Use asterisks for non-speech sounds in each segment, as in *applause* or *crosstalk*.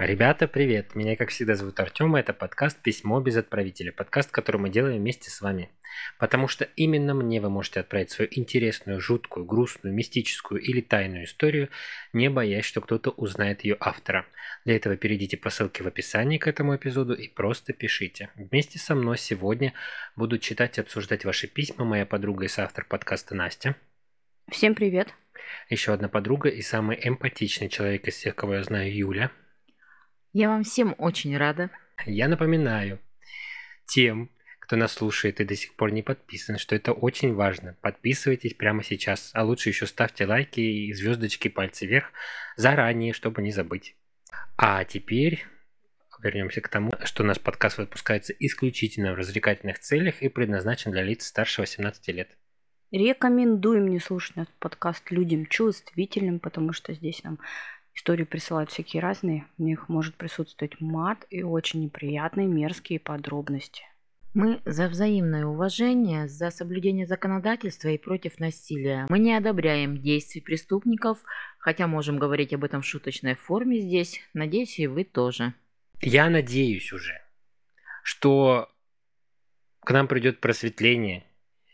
Ребята, привет! Меня, как всегда, зовут Артем, это подкаст «Письмо без отправителя», подкаст, который мы делаем вместе с вами. Потому что именно мне вы можете отправить свою интересную, жуткую, грустную, мистическую или тайную историю, не боясь, что кто-то узнает ее автора. Для этого перейдите по ссылке в описании к этому эпизоду и просто пишите. Вместе со мной сегодня будут читать и обсуждать ваши письма моя подруга и соавтор подкаста Настя. Всем привет! Еще одна подруга и самый эмпатичный человек из всех, кого я знаю, Юля. Я вам всем очень рада. Я напоминаю тем, кто нас слушает и до сих пор не подписан, что это очень важно. Подписывайтесь прямо сейчас, а лучше еще ставьте лайки и звездочки, пальцы вверх заранее, чтобы не забыть. А теперь вернемся к тому, что наш подкаст выпускается исключительно в развлекательных целях и предназначен для лиц старше 18 лет. Рекомендуем не слушать этот подкаст людям чувствительным, потому что здесь нам Истории присылают всякие разные. В них может присутствовать мат и очень неприятные мерзкие подробности. Мы за взаимное уважение, за соблюдение законодательства и против насилия. Мы не одобряем действий преступников, хотя можем говорить об этом в шуточной форме здесь. Надеюсь, и вы тоже. Я надеюсь уже, что к нам придет просветление,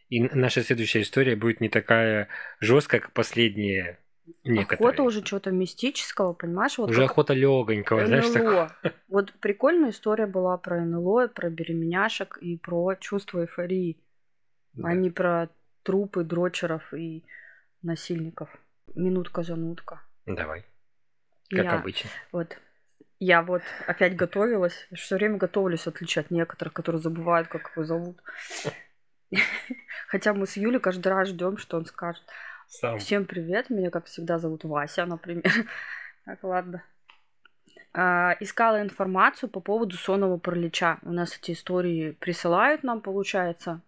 и наша следующая история будет не такая жесткая, как последние Некоторые. Охота уже чего-то мистического, понимаешь? Вот уже охота легонького, НЛО. знаешь, такое. *laughs* Вот прикольная история была про НЛО, про беременяшек и про чувство эйфории, да. а не про трупы дрочеров и насильников. Минутка-занутка. Давай. Как я, обычно. Вот. Я вот опять готовилась. Все время готовлюсь, отличать некоторых, которые забывают, как его зовут. *laughs* Хотя мы с Юлей каждый раз ждем, что он скажет. Сам. Всем привет, меня, как всегда, зовут Вася, например. *laughs* Так, ладно. А, искала информацию по поводу сонного паралича. У нас эти истории присылают нам, получается,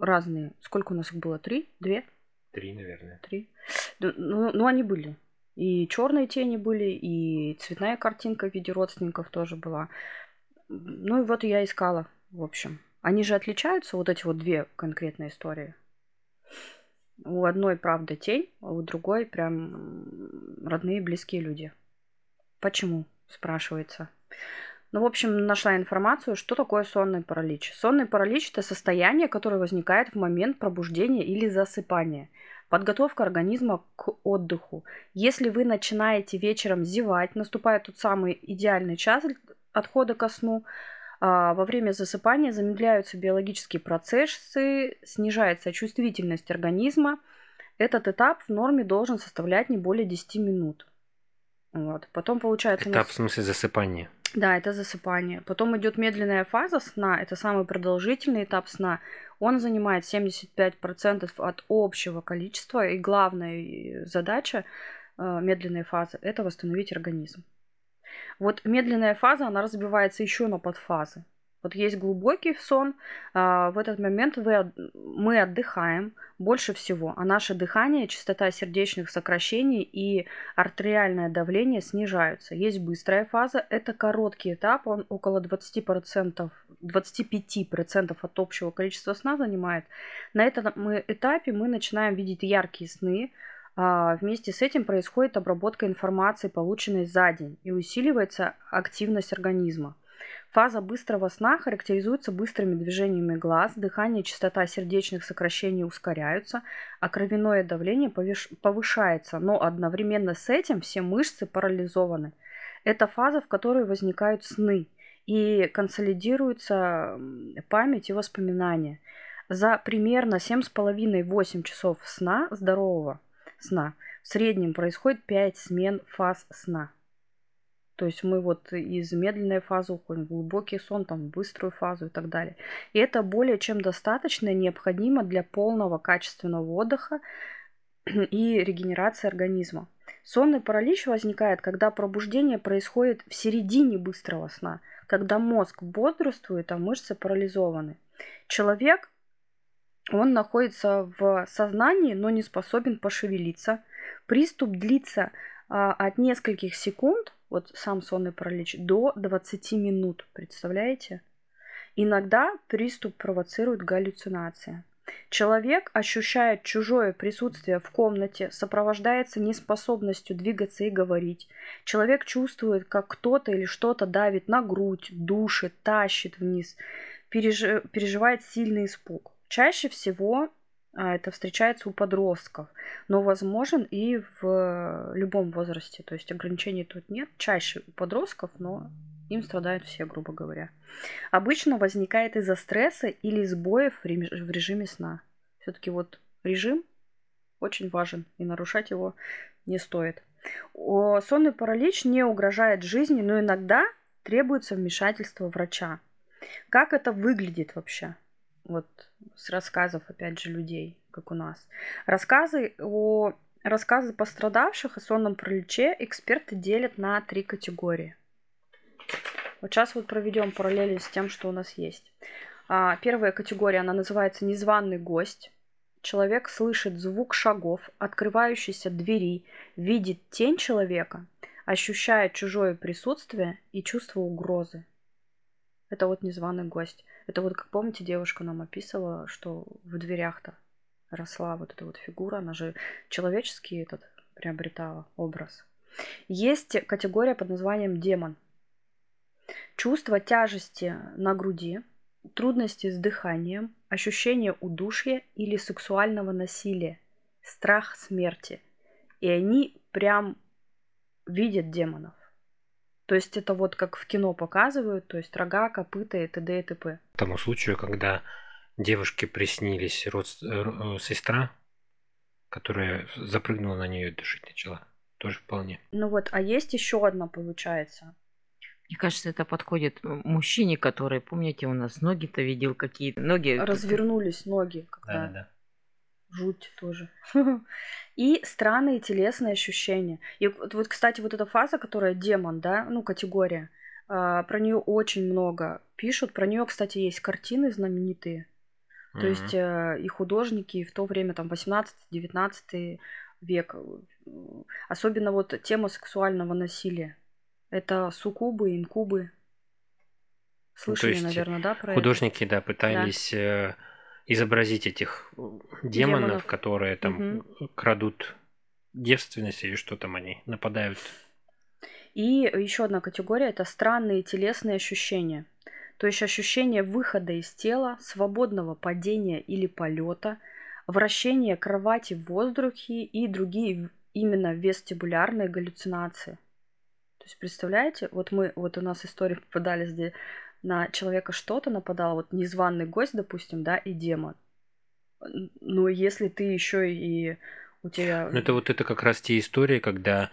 разные. Сколько у нас их было? Три? Две? Три, наверное. Три. Ну, ну, они были. И черные тени были, и цветная картинка в виде родственников тоже была. Ну и вот я искала, в общем. Они же отличаются, вот эти вот две конкретные истории. У одной, правда, тень, а у другой прям родные, близкие люди. Почему? Спрашивается. Ну, в общем, нашла информацию, что такое сонный паралич. Сонный паралич – это состояние, которое возникает в момент пробуждения или засыпания. Подготовка организма к отдыху. Если вы начинаете вечером зевать, наступает тот самый идеальный час отхода ко сну – во время засыпания замедляются биологические процессы, снижается чувствительность организма. Этот этап в норме должен составлять не более 10 минут. Вот. Потом получается... Этап нас... в смысле засыпания? Да, это засыпание. Потом идет медленная фаза сна, это самый продолжительный этап сна. Он занимает 75% от общего количества, и главная задача э, медленной фазы – это восстановить организм. Вот медленная фаза, она разбивается еще на подфазы. Вот есть глубокий сон, а, в этот момент вы, мы отдыхаем больше всего, а наше дыхание, частота сердечных сокращений и артериальное давление снижаются. Есть быстрая фаза, это короткий этап, он около 20%, 25% от общего количества сна занимает. На этом этапе мы начинаем видеть яркие сны, вместе с этим происходит обработка информации, полученной за день, и усиливается активность организма. Фаза быстрого сна характеризуется быстрыми движениями глаз, дыхание частота сердечных сокращений ускоряются, а кровяное давление повышается, но одновременно с этим все мышцы парализованы. Это фаза, в которой возникают сны и консолидируется память и воспоминания. За примерно 7,5-8 часов сна здорового сна. В среднем происходит 5 смен фаз сна. То есть мы вот из медленной фазы уходим в глубокий сон, там, в быструю фазу и так далее. И это более чем достаточно необходимо для полного качественного отдыха *clears throat* и регенерации организма. Сонный паралич возникает, когда пробуждение происходит в середине быстрого сна, когда мозг бодрствует, а мышцы парализованы. Человек он находится в сознании, но не способен пошевелиться. Приступ длится а, от нескольких секунд, вот сам сонный паралич, до 20 минут, представляете? Иногда приступ провоцирует галлюцинации. Человек ощущает чужое присутствие в комнате, сопровождается неспособностью двигаться и говорить. Человек чувствует, как кто-то или что-то давит на грудь, душит, тащит вниз, переж... переживает сильный испуг. Чаще всего а, это встречается у подростков, но возможен и в любом возрасте. То есть ограничений тут нет. Чаще у подростков, но им страдают все, грубо говоря. Обычно возникает из-за стресса или сбоев в режиме сна. Все-таки вот режим очень важен, и нарушать его не стоит. Сонный паралич не угрожает жизни, но иногда требуется вмешательство врача. Как это выглядит вообще? Вот с рассказов, опять же, людей, как у нас. Рассказы о рассказы пострадавших о сонном параличе эксперты делят на три категории. Вот сейчас вот проведем параллели с тем, что у нас есть. А, первая категория, она называется незваный гость. Человек слышит звук шагов, открывающейся двери, видит тень человека, ощущает чужое присутствие и чувство угрозы. Это вот незваный гость. Это вот, как помните, девушка нам описывала, что в дверях-то росла вот эта вот фигура, она же человеческий этот приобретала образ. Есть категория под названием демон – Чувство тяжести на груди, трудности с дыханием, ощущение удушья или сексуального насилия, страх смерти. И они прям видят демонов. То есть это вот как в кино показывают, то есть рога, копыта и т.д. и т.п. Тому случаю, когда девушке приснились родств... Э, сестра, которая запрыгнула на нее и дышать начала. Тоже вполне. Ну вот, а есть еще одна, получается. Мне кажется, это подходит мужчине, который, помните, у нас ноги-то видел какие-то ноги. Развернулись ноги, когда Да, да. Жуть тоже. *laughs* И странные телесные ощущения. И вот, вот, кстати, вот эта фаза, которая демон, да, ну, категория, а, про нее очень много пишут. Про нее, кстати, есть картины знаменитые. То Мгм. есть э, и художники в то время, там, 18-19 век, особенно вот тема сексуального насилия. Это суккубы, инкубы. Слышали, есть наверное, да, про это? Художники, да, пытались э, изобразить этих э, демонов, Демонов. которые там крадут девственность или что там они нападают. И еще одна категория это странные телесные ощущения. То есть ощущение выхода из тела, свободного падения или полета, вращение кровати в воздухе и другие именно вестибулярные галлюцинации. То есть, представляете, вот мы, вот у нас истории попадались, где на человека что-то нападало, вот незваный гость, допустим, да, и демон. Но если ты еще и у тебя... Ну, это вот это как раз те истории, когда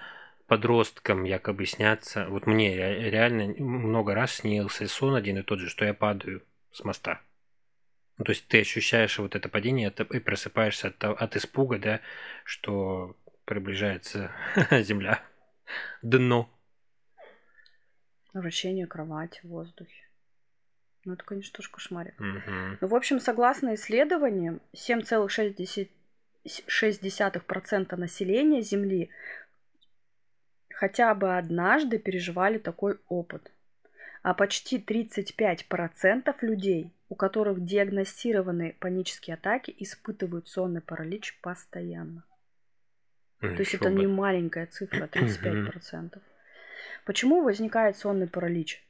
подросткам якобы снятся. Вот мне ре- реально много раз снился сон один и тот же, что я падаю с моста. Ну, то есть ты ощущаешь вот это падение и просыпаешься от, от испуга, да, что приближается *laughs* земля, *laughs* дно. Вращение кровати в воздухе. Ну, это, конечно, тоже кошмарик. Мгм. Ну, в общем, согласно исследованиям, 7,6% населения Земли хотя бы однажды переживали такой опыт. А почти 35% людей, у которых диагностированы панические атаки, испытывают сонный паралич постоянно. То есть это бы. не маленькая цифра, *clears throat* 35%. Почему возникает сонный паралич?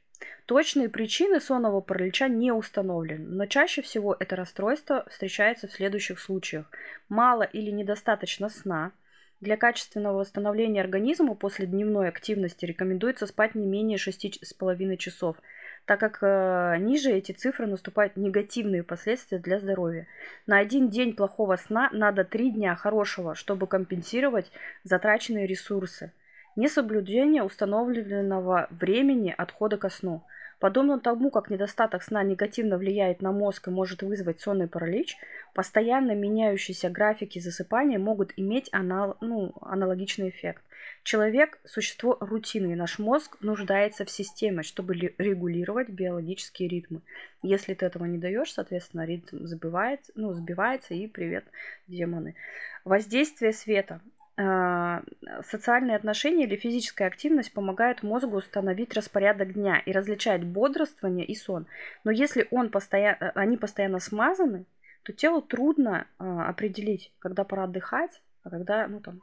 Точные причины сонного паралича не установлены, но чаще всего это расстройство встречается в следующих случаях. Мало или недостаточно сна. Для качественного восстановления организма после дневной активности рекомендуется спать не менее 6,5 часов, так как э, ниже эти цифры наступают негативные последствия для здоровья. На один день плохого сна надо три дня хорошего, чтобы компенсировать затраченные ресурсы. Несоблюдение установленного времени отхода ко сну. Подобно тому, как недостаток сна негативно влияет на мозг и может вызвать сонный паралич, постоянно меняющиеся графики засыпания могут иметь анал- ну, аналогичный эффект. Человек – существо рутины, и наш мозг нуждается в системе, чтобы ли- регулировать биологические ритмы. Если ты этого не даешь, соответственно, ритм сбивается, ну, сбивается и привет, демоны. Воздействие света. А, Социальные отношения или физическая активность помогают мозгу установить распорядок дня и различать бодрствование и сон. Но если он постоянно, они постоянно смазаны, то телу трудно а, определить, когда пора отдыхать, а когда, ну там,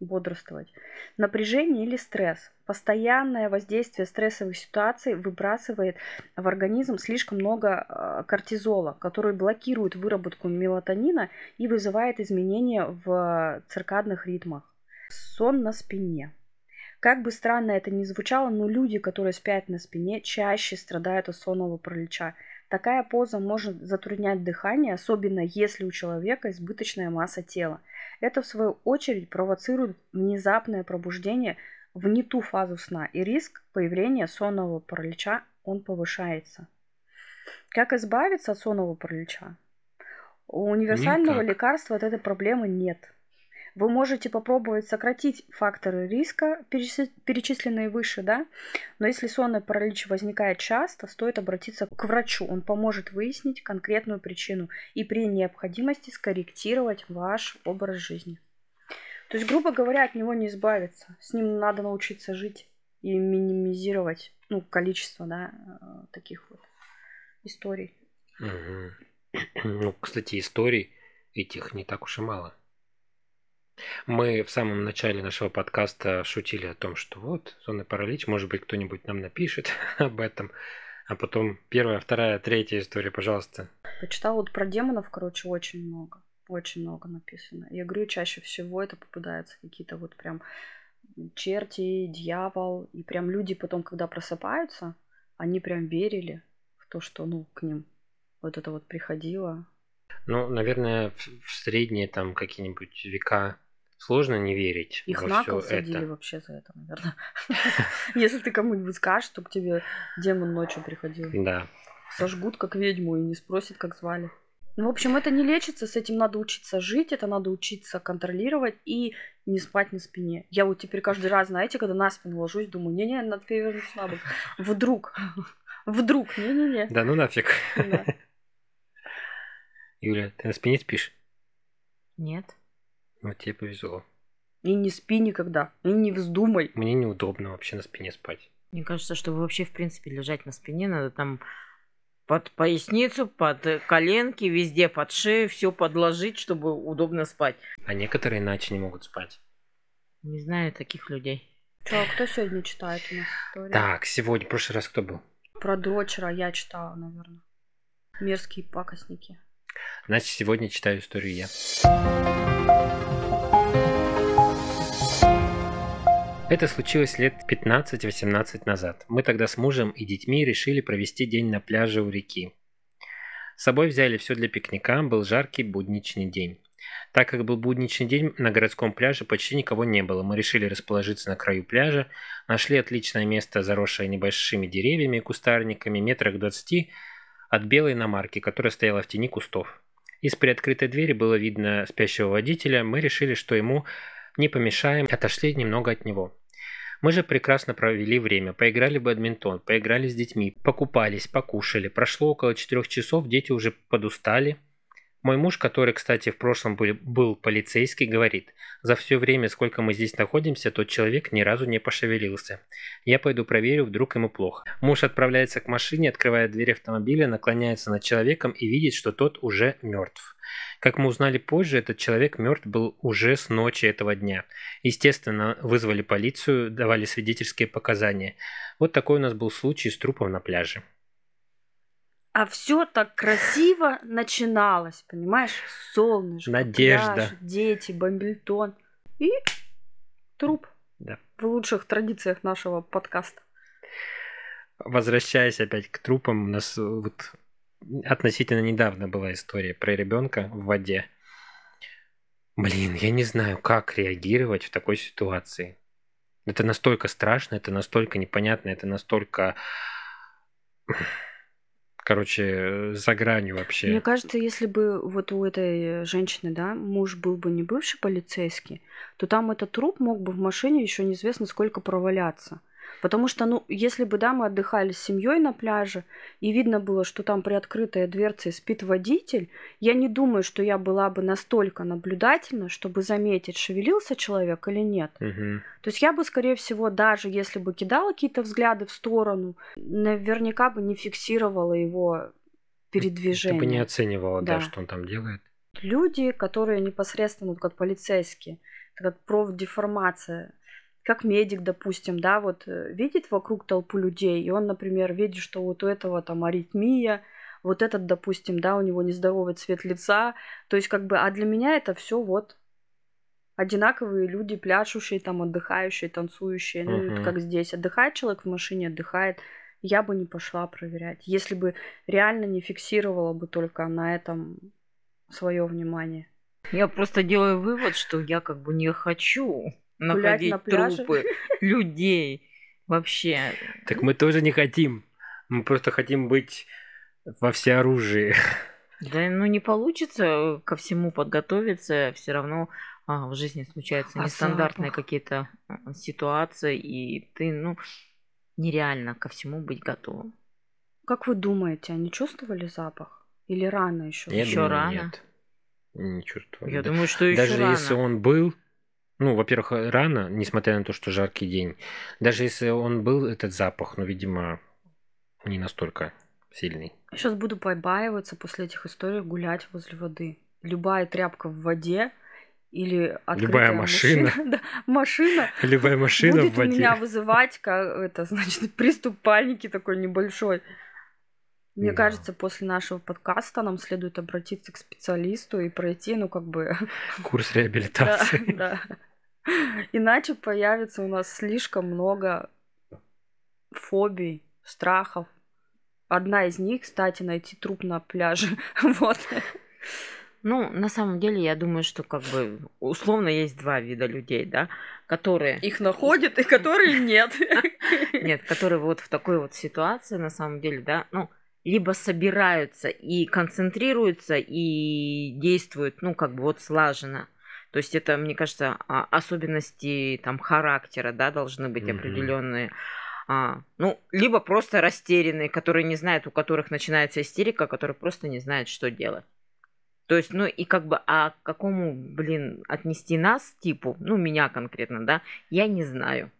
бодрствовать. Напряжение или стресс. Постоянное воздействие стрессовых ситуаций выбрасывает в организм слишком много а, кортизола, который блокирует выработку мелатонина и вызывает изменения в циркадных ритмах. Сон на спине. Как бы странно это ни звучало, но люди, которые спят на спине, чаще страдают от сонного паралича. Такая поза может затруднять дыхание, особенно если у человека избыточная масса тела. Это, в свою очередь, провоцирует внезапное пробуждение в не ту фазу сна, и риск появления сонного паралича он повышается. Как избавиться от сонного паралича? У универсального Никак. лекарства от этой проблемы нет. Вы можете попробовать сократить факторы риска, перечис- перечисленные выше, да, но если сонный паралич возникает часто, стоит обратиться к врачу. Он поможет выяснить конкретную причину и при необходимости скорректировать ваш образ жизни. То есть, грубо говоря, от него не избавиться. С ним надо научиться жить и минимизировать ну, количество да, э, таких вот историй. Мгм. *clears throat* Ну, кстати, историй этих не так уж и мало. Мы в самом начале нашего подкаста шутили о том, что вот, сонный паралич, может быть, кто-нибудь нам напишет *laughs* об этом. А потом первая, вторая, третья история, пожалуйста. Почитала вот про демонов, короче, очень много. Очень много написано. Я говорю, чаще всего это попадаются какие-то вот прям черти, дьявол. И прям люди потом, когда просыпаются, они прям верили в то, что, ну, к ним вот это вот приходило. Ну, наверное, в, в средние там какие-нибудь века сложно не верить Их на кол садили вообще за это, наверное. *laughs* Если ты кому-нибудь скажешь, что к тебе демон ночью приходил. Да. Сожгут как ведьму и не спросят, как звали. Ну, в общем, это не лечится, с этим надо учиться жить, это надо учиться контролировать и не спать на спине. Я вот теперь каждый раз, знаете, когда на спину ложусь, думаю, не-не, надо перевернуться на бок. Вдруг, *laughs* вдруг, не-не-не. Да ну нафиг. Да. *laughs* Юля, ты на спине спишь? Нет. Вот тебе повезло. И не спи никогда, и не вздумай. Мне неудобно вообще на спине спать. Мне кажется, чтобы вообще, в принципе, лежать на спине, надо там под поясницу, под коленки, везде под шею, все подложить, чтобы удобно спать. А некоторые иначе не могут спать. Не знаю таких людей. Чё, а кто сегодня читает у нас историю? Так, сегодня, в прошлый раз кто был? Про дрочера я читала, наверное. Мерзкие пакостники. Значит, сегодня читаю историю я. Это случилось лет 15-18 назад. Мы тогда с мужем и детьми решили провести день на пляже у реки. С собой взяли все для пикника, был жаркий будничный день. Так как был будничный день, на городском пляже почти никого не было. Мы решили расположиться на краю пляжа, нашли отличное место, заросшее небольшими деревьями и кустарниками, метрах 20 от белой иномарки, которая стояла в тени кустов. Из приоткрытой двери было видно спящего водителя. Мы решили, что ему не помешаем, отошли немного от него. Мы же прекрасно провели время, поиграли в бадминтон, поиграли с детьми, покупались, покушали. Прошло около четырех часов, дети уже подустали. Мой муж, который, кстати, в прошлом был, полицейский, говорит, за все время, сколько мы здесь находимся, тот человек ни разу не пошевелился. Я пойду проверю, вдруг ему плохо. Муж отправляется к машине, открывает дверь автомобиля, наклоняется над человеком и видит, что тот уже мертв. Как мы узнали позже, этот человек мертв был уже с ночи этого дня. Естественно, вызвали полицию, давали свидетельские показания. Вот такой у нас был случай с трупом на пляже. А все так красиво начиналось, понимаешь? Солнышко, Надежда. пляж, дети, бомбельтон. И труп. Да. В лучших традициях нашего подкаста. Возвращаясь опять к трупам, у нас э, вот относительно недавно была история про ребенка в воде. Блин, я не знаю, как реагировать в такой ситуации. Это настолько страшно, это настолько непонятно, это настолько... Короче, за гранью вообще. Мне кажется, если бы вот у этой женщины, да, муж был бы не бывший полицейский, то там этот труп мог бы в машине еще неизвестно сколько проваляться. Потому что, ну, если бы, да, мы отдыхали с семьей на пляже, и видно было, что там приоткрытая дверца и спит водитель, я не думаю, что я была бы настолько наблюдательна, чтобы заметить, шевелился человек или нет. Мгм. То есть я бы, скорее всего, даже если бы кидала какие-то взгляды в сторону, наверняка бы не фиксировала его передвижения. Ты бы не оценивала, да, Да. что он там делает. Люди, которые непосредственно, как полицейские, это как профдеформация, как медик, допустим, да, вот э, видит вокруг толпу людей, и он, например, видит, что вот у этого там аритмия, вот этот, допустим, да, у него нездоровый цвет лица, то есть как бы, а для меня это все вот одинаковые люди, пляшущие, там, отдыхающие, танцующие, ну, это как здесь, отдыхает человек в машине, отдыхает, я бы не пошла проверять, если бы реально не фиксировала бы только на этом свое внимание. Я просто делаю вывод, что я как бы не хочу находить на пляже? трупы *laughs* людей вообще. Так мы тоже не хотим. Мы просто хотим быть во всеоружии. Да, ну не получится ко всему подготовиться, все равно а, в жизни случаются А нестандартные запах? какие-то а, ситуации, и ты, ну, нереально ко всему быть готовым. Как вы думаете, они чувствовали запах? Или рано еще? Думаю, рано. Нет. Не чувствую. Я Да. думаю, что еще Даже рано. если он был, ну, во-первых, рано, несмотря на то, что жаркий день, даже если он был, этот запах, ну, видимо, не настолько сильный. Сейчас буду побаиваться после этих историй гулять возле воды. Любая тряпка в воде или открытая машина. *laughs* да, машина *laughs* Любая машина будет в у воде. меня вызывать как это, *laughs* значит, приступ паники такой небольшой. Мне Да. кажется, после нашего подкаста нам следует обратиться к специалисту и пройти, ну, как бы, Курс Да, реабилитации. да. *laughs* Иначе появится у нас слишком много фобий, страхов. Одна из них, кстати, найти труп на пляже. *laughs* Вот. Ну, на самом деле, я думаю, что как бы условно есть два вида людей, да, которые... Их находят, и которые нет. *laughs* Нет, которые вот в такой вот ситуации, на самом деле, да, ну, либо собираются и концентрируются и действуют, ну, как бы вот слаженно. То есть это, мне кажется, а, особенности там характера, да, должны быть Мгм. определенные. А, ну, либо просто растерянные, которые не знают, у которых начинается истерика, которые просто не знают, что делать. То есть, ну и как бы, а к какому, блин, отнести нас, типу, ну, меня конкретно, да, я не знаю.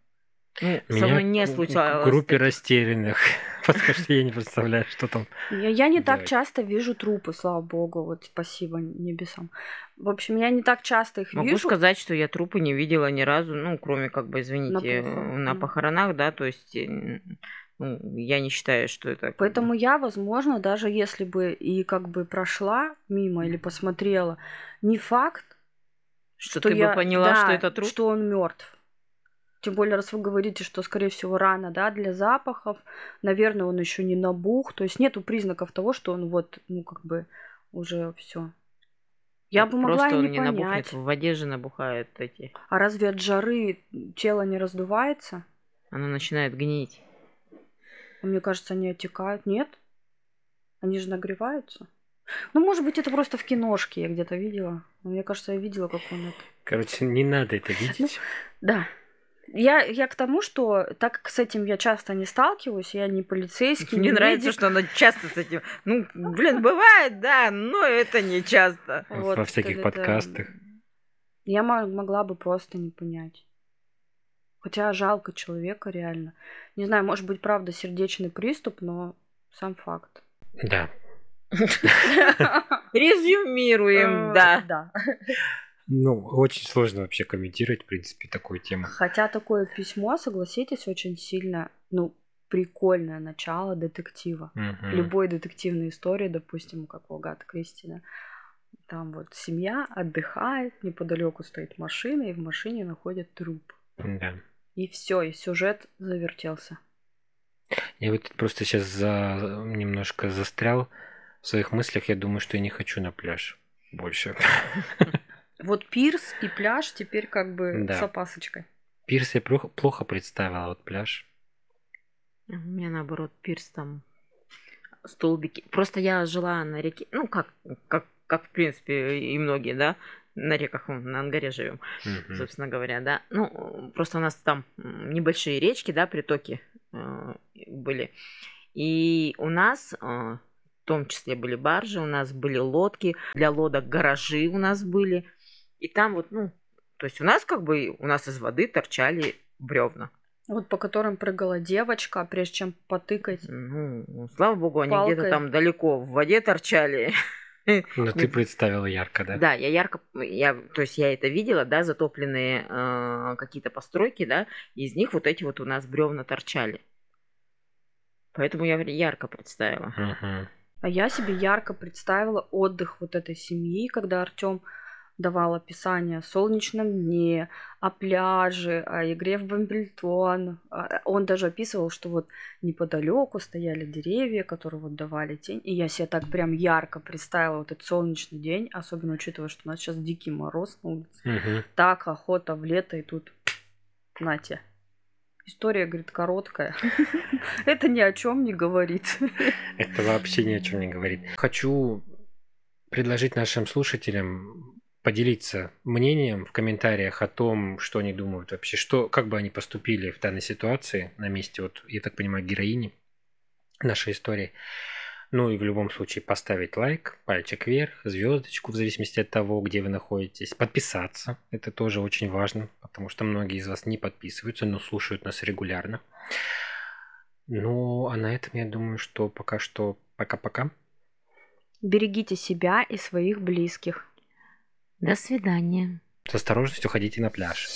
Ну, со мной не случалось. к группе таких. растерянных. *laughs* Потому что я не представляю, что там. Я, я не так Делать. часто вижу трупы, слава богу, вот спасибо небесам. В общем, я не так часто их Могу вижу. сказать, что я трупы не видела ни разу, ну, кроме, как бы, извините, похорон- э, на похоронах, да, то есть, э, ну, я не считаю, что это... бы- Поэтому я, возможно, даже если бы и как бы прошла мимо или посмотрела, не факт, Что ты бы я- поняла, что да, это труп? Что он мертв. Тем более, раз вы говорите, что, скорее всего, рано, да, для запахов, наверное, он еще не набух, то есть нету признаков того, что он вот, ну, как бы уже все. Я бы могла Просто и он не не набухнет, в воде же набухают эти. А разве от жары тело не раздувается? Оно начинает гнить. А Мне кажется, они отекают. Нет? Они же нагреваются. Ну, может быть, это просто в киношке я где-то видела. Но мне кажется, я видела, как он это. Короче, не надо это видеть. Да. Я, я к тому, что так как с этим я часто не сталкиваюсь, я не полицейский, Мне не нравится, медик. что она часто с этим... Ну, блин, бывает, да, но это не часто. Вот, Во всяких это- подкастах. Я мо- могла бы просто не понять. Хотя жалко человека реально. Не знаю, может быть, правда, сердечный приступ, но сам факт. Да. *laughs* Резюмируем, Э, да. Да. Ну, очень сложно вообще комментировать, в принципе, такую тему. Хотя такое письмо, согласитесь, очень сильно, ну, прикольное начало детектива. Мгм. Любой детективной истории, допустим, как у Агаты Кристи, да, там вот семья отдыхает, неподалеку стоит машина, и в машине находят труп. Да. И все, и сюжет завертелся. Я вот просто сейчас за... немножко застрял в своих мыслях. Я думаю, что я не хочу на пляж больше. *laughs* Вот пирс и пляж теперь как бы Да. с опасочкой. Пирс я плохо, плохо представила, вот пляж. У меня наоборот пирс там столбики. Просто я жила на реке, ну как, как, как в принципе и многие, да, на реках, на Ангаре живем, Мгм. собственно говоря, да. Ну, просто у нас там небольшие речки, да, притоки э, были. И у нас э, в том числе были баржи, у нас были лодки, для лодок гаражи у нас были. И там вот, ну, то есть у нас как бы, у нас из воды торчали бревна. Вот по которым прыгала девочка, прежде чем потыкать. Ну, слава богу, они Палкой. где-то там далеко в воде торчали. *laughs* Ну, ты представила ярко, да? Да, я ярко, я, то есть я это видела, да, затопленные э, какие-то постройки, да, из них вот эти вот у нас бревна торчали. Поэтому я ярко представила. Мгм. А я себе ярко представила отдых вот этой семьи, когда Артем давал описание о солнечном дне, о пляже, о игре в бамбельтон. А, Он даже описывал, что вот неподалеку стояли деревья, которые вот давали тень. И я себе так прям ярко представила вот этот солнечный день, особенно учитывая, что у нас сейчас дикий мороз на улице. Мгм. Так, охота в лето, и тут нате. История, говорит, короткая. *laughs* Это ни о чем не говорит. Это вообще ни о чем не говорит. Хочу предложить нашим слушателям поделиться мнением в комментариях о том, что они думают вообще, что, как бы они поступили в данной ситуации на месте, вот, я так понимаю, героини нашей истории. Ну и в любом случае поставить лайк, пальчик вверх, звездочку в зависимости от того, где вы находитесь. Подписаться, это тоже очень важно, потому что многие из вас не подписываются, но слушают нас регулярно. Ну, а на этом я думаю, что пока что пока-пока. Берегите себя и своих близких. До свидания. С осторожностью ходите на пляж.